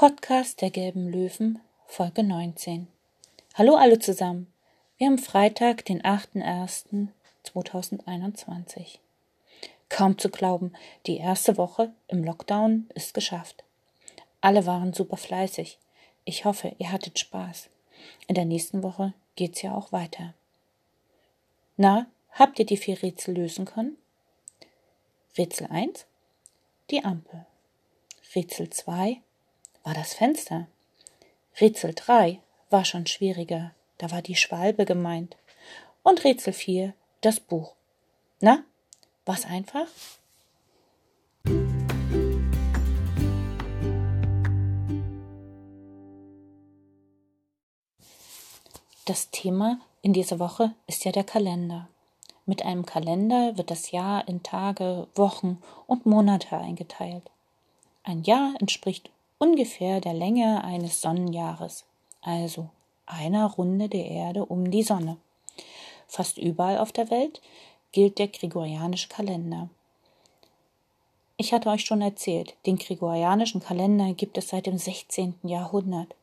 Podcast der Gelben Löwen, Folge 19. Hallo alle zusammen. Wir haben Freitag, den 8.01.2021. Kaum zu glauben, die erste Woche im Lockdown ist geschafft. Alle waren super fleißig. Ich hoffe, ihr hattet Spaß. In der nächsten Woche geht's ja auch weiter. Na, habt ihr die vier Rätsel lösen können? Rätsel 1. Die Ampel. Rätsel 2 war das Fenster. Rätsel 3 war schon schwieriger, da war die Schwalbe gemeint. Und Rätsel 4 das Buch. Na, war's einfach? Das Thema in dieser Woche ist ja der Kalender. Mit einem Kalender wird das Jahr in Tage, Wochen und Monate eingeteilt. Ein Jahr entspricht ungefähr der Länge eines Sonnenjahres, also einer Runde der Erde um die Sonne. Fast überall auf der Welt gilt der gregorianische Kalender. Ich hatte euch schon erzählt, den gregorianischen Kalender gibt es seit dem 16. Jahrhundert.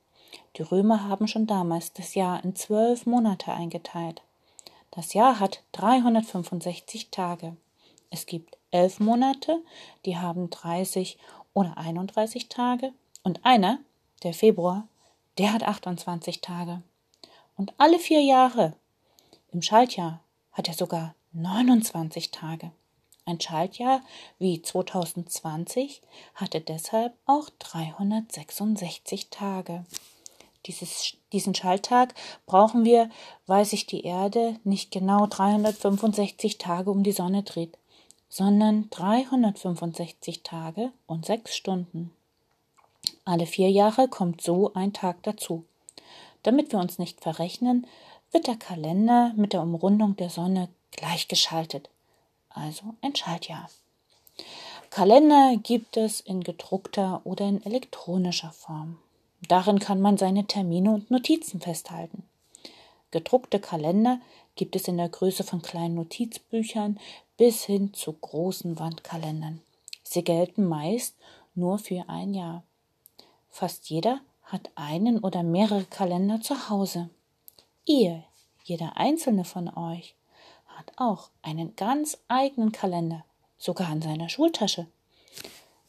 Die Römer haben schon damals das Jahr in zwölf Monate eingeteilt. Das Jahr hat 365 Tage. Es gibt elf Monate, die haben 30 oder 31 Tage und einer, der Februar, der hat 28 Tage. Und alle vier Jahre im Schaltjahr hat er sogar 29 Tage. Ein Schaltjahr wie 2020 hatte deshalb auch 366 Tage. Dieses, diesen Schalttag brauchen wir, weil sich die Erde nicht genau 365 Tage um die Sonne dreht, sondern 365 Tage und sechs Stunden. Alle vier Jahre kommt so ein Tag dazu. Damit wir uns nicht verrechnen, wird der Kalender mit der Umrundung der Sonne gleichgeschaltet, also ein Schaltjahr. Kalender gibt es in gedruckter oder in elektronischer Form. Darin kann man seine Termine und Notizen festhalten. Gedruckte Kalender gibt es in der Größe von kleinen Notizbüchern bis hin zu großen Wandkalendern. Sie gelten meist nur für ein Jahr. Fast jeder hat einen oder mehrere Kalender zu Hause. Ihr, jeder einzelne von euch, hat auch einen ganz eigenen Kalender, sogar in seiner Schultasche.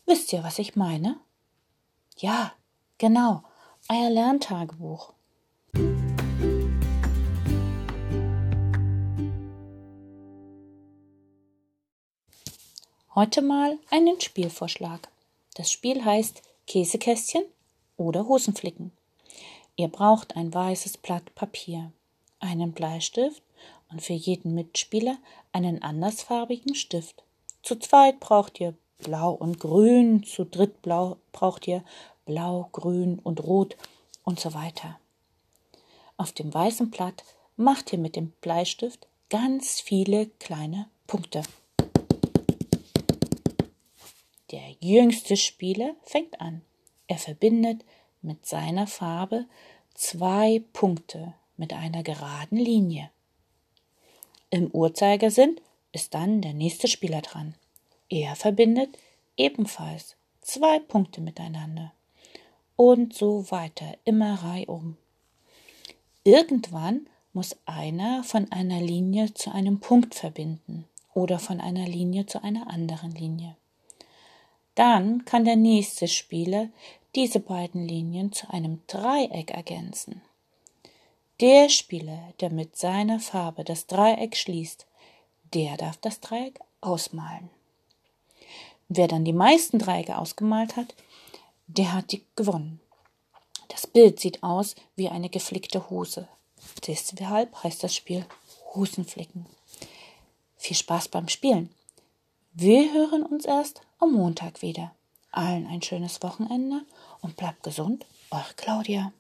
Wisst ihr, was ich meine? Ja, genau, euer Lerntagebuch. Heute mal einen Spielvorschlag. Das Spiel heißt Käsekästchen oder Hosenflicken. Ihr braucht ein weißes Blatt Papier, einen Bleistift und für jeden Mitspieler einen andersfarbigen Stift. Zu zweit braucht ihr Blau und Grün, zu dritt Blau braucht ihr Blau, Grün und Rot und so weiter. Auf dem weißen Blatt macht ihr mit dem Bleistift ganz viele kleine Punkte. Der jüngste Spieler fängt an. Er verbindet mit seiner Farbe zwei Punkte mit einer geraden Linie. Im Uhrzeigersinn ist dann der nächste Spieler dran. Er verbindet ebenfalls zwei Punkte miteinander. Und so weiter, immer reihum. Irgendwann muss einer von einer Linie zu einem Punkt verbinden oder von einer Linie zu einer anderen Linie. Dann kann der nächste Spieler diese beiden Linien zu einem Dreieck ergänzen. Der Spieler, der mit seiner Farbe das Dreieck schließt, der darf das Dreieck ausmalen. Wer dann die meisten Dreiecke ausgemalt hat, der hat die gewonnen. Das Bild sieht aus wie eine geflickte Hose. Deshalb heißt das Spiel Hosenflicken. Viel Spaß beim Spielen. Wir hören uns erst am Montag wieder. Allen ein schönes Wochenende und bleibt gesund, eure Claudia.